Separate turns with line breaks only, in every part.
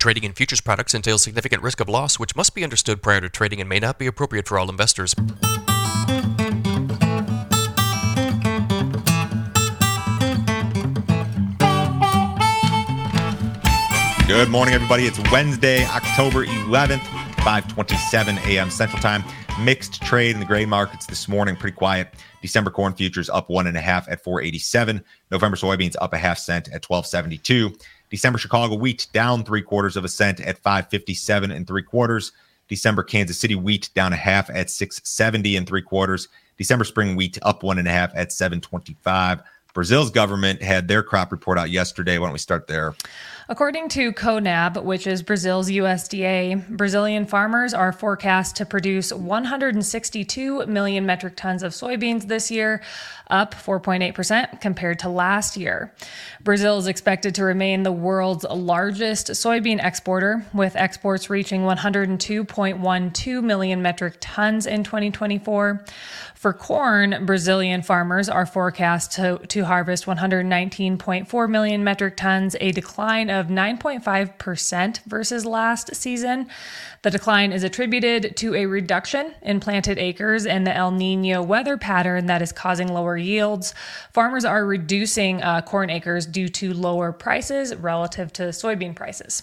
Trading in futures products entails significant risk of loss, which must be understood prior to trading and may not be appropriate for all investors.
Good morning, everybody. It's Wednesday, October 11th, 5:27 a.m. Central Time. Mixed trade in the grain markets this morning, pretty quiet. December corn futures up one and a half at 487. November soybeans up a half cent at 1272. December Chicago wheat down three quarters of a cent at 557 and three quarters. December Kansas City wheat down a half at 670 and three quarters. December spring wheat up one and a half at 725. Brazil's government had their crop report out yesterday. Why don't we start there?
According to CONAB, which is Brazil's USDA, Brazilian farmers are forecast to produce 162 million metric tons of soybeans this year, up 4.8% compared to last year. Brazil is expected to remain the world's largest soybean exporter, with exports reaching 102.12 million metric tons in 2024. For corn, Brazilian farmers are forecast to, to harvest 119.4 million metric tons, a decline of 9.5% versus last season. The decline is attributed to a reduction in planted acres and the El Nino weather pattern that is causing lower yields. Farmers are reducing uh, corn acres due to lower prices relative to soybean prices.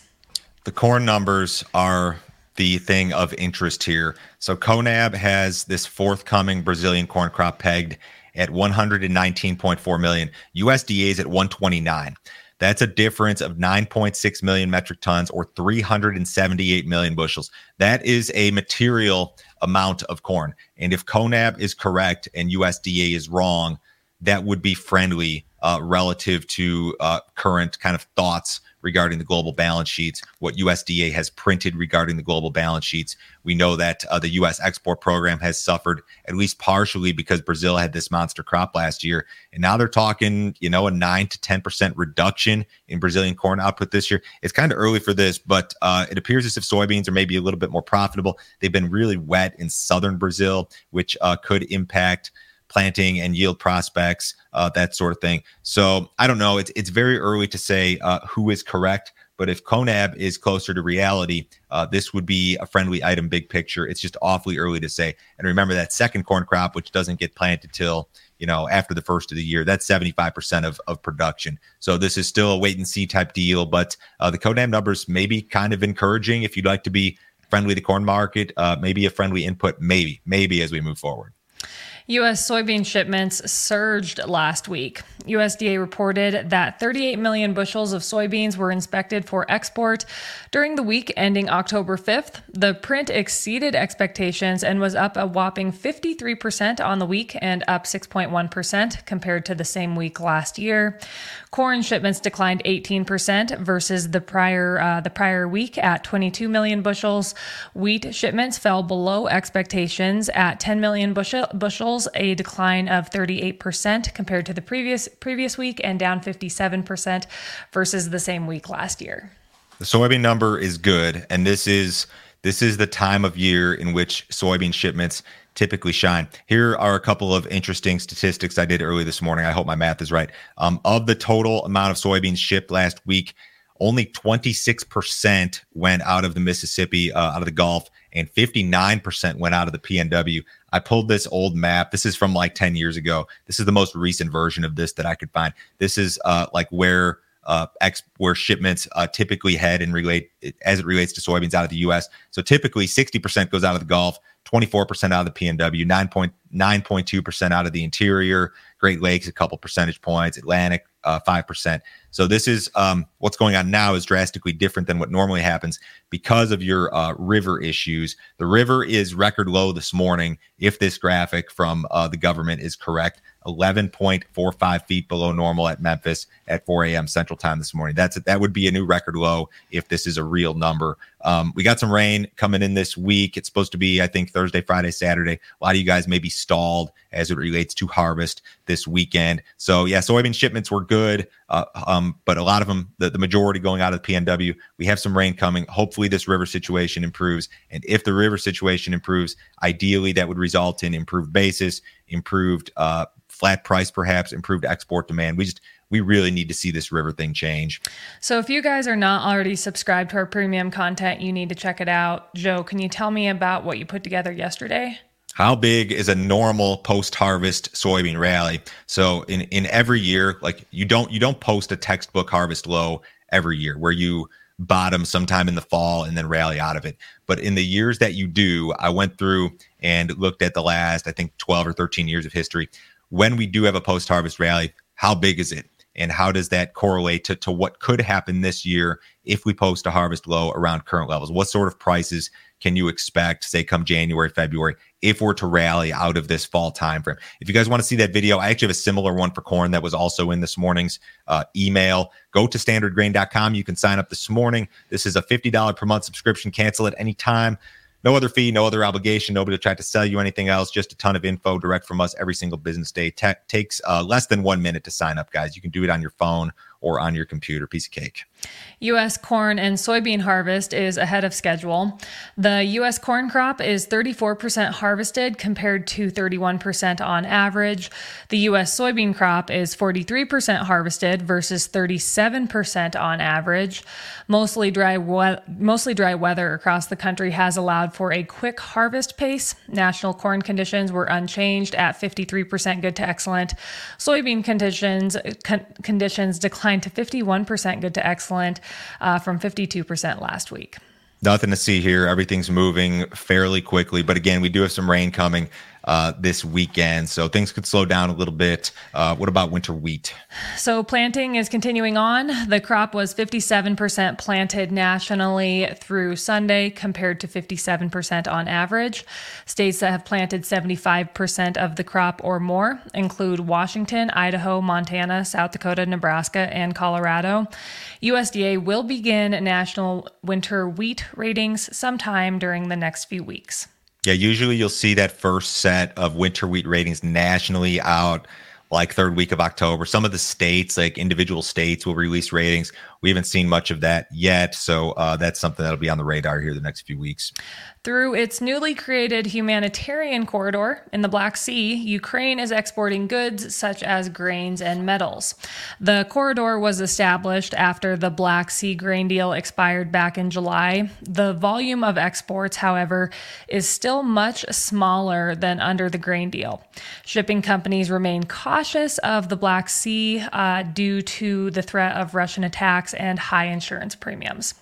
The corn numbers are the thing of interest here. So CONAB has this forthcoming Brazilian corn crop pegged at 119.4 million. USDA is at 129. That's a difference of 9.6 million metric tons or 378 million bushels. That is a material amount of corn. And if CONAB is correct and USDA is wrong, that would be friendly uh, relative to uh, current kind of thoughts regarding the global balance sheets, what USDA has printed regarding the global balance sheets. We know that uh, the U.S. export program has suffered at least partially because Brazil had this monster crop last year. And now they're talking, you know, a 9 to 10% reduction in Brazilian corn output this year. It's kind of early for this, but uh, it appears as if soybeans are maybe a little bit more profitable. They've been really wet in southern Brazil, which uh, could impact planting and yield prospects, uh, that sort of thing. So I don't know. It's it's very early to say uh, who is correct. But if CONAB is closer to reality, uh, this would be a friendly item, big picture. It's just awfully early to say. And remember that second corn crop, which doesn't get planted till you know after the first of the year, that's 75% of, of production. So this is still a wait and see type deal. But uh, the CONAB numbers may be kind of encouraging if you'd like to be friendly to corn market, uh, maybe a friendly input, maybe, maybe as we move forward.
U.S. soybean shipments surged last week. USDA reported that 38 million bushels of soybeans were inspected for export during the week ending October 5th. The print exceeded expectations and was up a whopping 53% on the week and up 6.1% compared to the same week last year. Corn shipments declined 18% versus the prior uh, the prior week at 22 million bushels. Wheat shipments fell below expectations at 10 million bushel, bushels, a decline of 38% compared to the previous previous week and down 57% versus the same week last year.
The soybean number is good and this is this is the time of year in which soybean shipments typically shine. Here are a couple of interesting statistics I did early this morning. I hope my math is right. Um, of the total amount of soybeans shipped last week, only 26% went out of the Mississippi, uh, out of the Gulf, and 59% went out of the PNW. I pulled this old map. This is from like 10 years ago. This is the most recent version of this that I could find. This is uh, like where uh, ex- where shipments uh, typically head and relate as it relates to soybeans out of the U.S. So typically, 60% goes out of the Gulf, 24% out of the PNW, 9.9.2% out of the interior, Great Lakes, a couple percentage points, Atlantic, uh, 5%. So this is um, what's going on now is drastically different than what normally happens because of your uh, river issues. The river is record low this morning. If this graphic from uh, the government is correct, 11.45 feet below normal at Memphis at 4 a.m. Central Time this morning. That's that would be a new record low if this is a real number. Um, we got some rain coming in this week. It's supposed to be, I think, Thursday, Friday, Saturday. A lot of you guys may be stalled as it relates to harvest this weekend. So yeah, soybean shipments were good, uh, um, but a lot of them, the, the majority going out of the PNW. We have some rain coming. Hopefully, this river situation improves, and if the river situation improves, ideally that would result in improved basis, improved uh, flat price, perhaps improved export demand. We just we really need to see this river thing change.
So, if you guys are not already subscribed to our premium content, you need to check it out. Joe, can you tell me about what you put together yesterday?
How big is a normal post-harvest soybean rally? So in in every year, like you don't you don't post a textbook harvest low every year where you bottom sometime in the fall and then rally out of it. But in the years that you do, I went through and looked at the last, I think 12 or 13 years of history. When we do have a post harvest rally, how big is it? And how does that correlate to, to what could happen this year if we post a harvest low around current levels? What sort of prices can you expect, say, come January, February, if we're to rally out of this fall timeframe? If you guys want to see that video, I actually have a similar one for corn that was also in this morning's uh, email. Go to standardgrain.com. You can sign up this morning. This is a $50 per month subscription. Cancel at any time. No other fee, no other obligation. Nobody tried to sell you anything else. Just a ton of info direct from us every single business day. Tech takes uh, less than one minute to sign up, guys. You can do it on your phone or on your computer. Piece of cake.
U.S. corn and soybean harvest is ahead of schedule. The U.S. corn crop is 34% harvested compared to 31% on average. The U.S. soybean crop is 43% harvested versus 37% on average. Mostly dry, we- mostly dry weather across the country has allowed for a quick harvest pace. National corn conditions were unchanged at 53% good to excellent. Soybean conditions con- conditions declined to 51% good to excellent excellent uh, from 52% last week.
Nothing to see here. Everything's moving fairly quickly. But again, we do have some rain coming uh, this weekend. So things could slow down a little bit. Uh, what about winter wheat?
So planting is continuing on. The crop was 57% planted nationally through Sunday compared to 57% on average. States that have planted 75% of the crop or more include Washington, Idaho, Montana, South Dakota, Nebraska, and Colorado. USDA will begin national winter wheat ratings sometime during the next few weeks.
Yeah, usually you'll see that first set of winter wheat ratings nationally out like third week of October. Some of the states, like individual states, will release ratings. We haven't seen much of that yet, so uh, that's something that'll be on the radar here the next few weeks.
Through its newly created humanitarian corridor in the Black Sea, Ukraine is exporting goods such as grains and metals. The corridor was established after the Black Sea grain deal expired back in July. The volume of exports, however, is still much smaller than under the grain deal. Shipping companies remain cautious of the Black Sea uh, due to the threat of Russian attacks and high insurance premiums.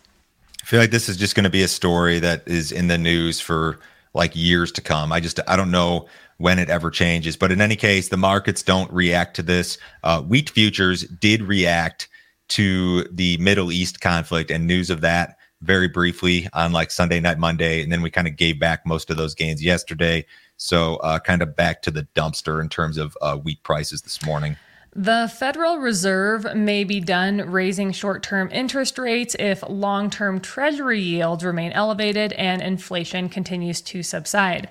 I feel like this is just going to be a story that is in the news for like years to come. I just I don't know when it ever changes, but in any case, the markets don't react to this. Uh, wheat futures did react to the Middle East conflict and news of that very briefly on like Sunday night, Monday, and then we kind of gave back most of those gains yesterday. So uh, kind of back to the dumpster in terms of uh, wheat prices this morning.
The Federal Reserve may be done raising short term interest rates if long term Treasury yields remain elevated and inflation continues to subside.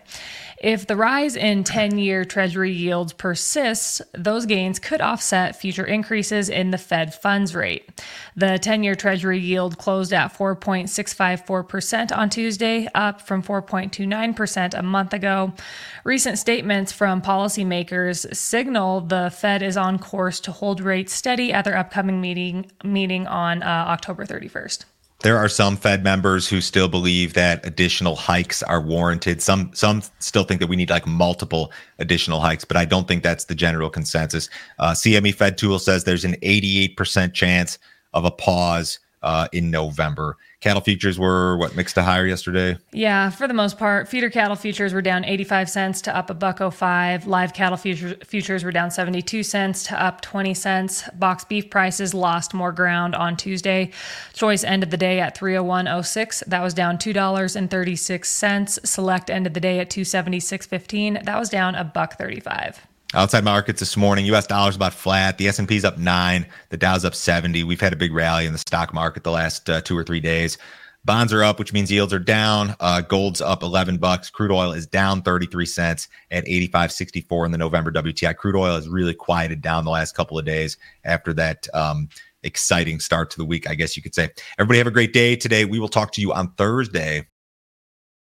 If the rise in 10 year Treasury yields persists, those gains could offset future increases in the Fed funds rate. The 10 year Treasury yield closed at 4.654% on Tuesday, up from 4.29% a month ago. Recent statements from policymakers signal the Fed is on course to hold rates steady at their upcoming meeting, meeting on uh, October 31st.
There are some Fed members who still believe that additional hikes are warranted. Some some still think that we need like multiple additional hikes, but I don't think that's the general consensus. Uh, CME Fed Tool says there's an 88% chance of a pause uh, in November. Cattle futures were what mixed to higher yesterday.
Yeah, for the most part, feeder cattle futures were down 85 cents to up a buck 05. Live cattle futures, futures were down 72 cents to up 20 cents. Box beef prices lost more ground on Tuesday. Choice ended the day at 301.06. That was down $2.36. Select ended the day at 276.15. That was down a buck 35.
Outside markets this morning, U.S. dollars about flat. The S&P's up nine. The Dow's up 70. We've had a big rally in the stock market the last uh, two or three days. Bonds are up, which means yields are down. Uh, gold's up 11 bucks. Crude oil is down 33 cents at 85.64 in the November WTI. Crude oil has really quieted down the last couple of days after that um, exciting start to the week, I guess you could say. Everybody have a great day today. We will talk to you on Thursday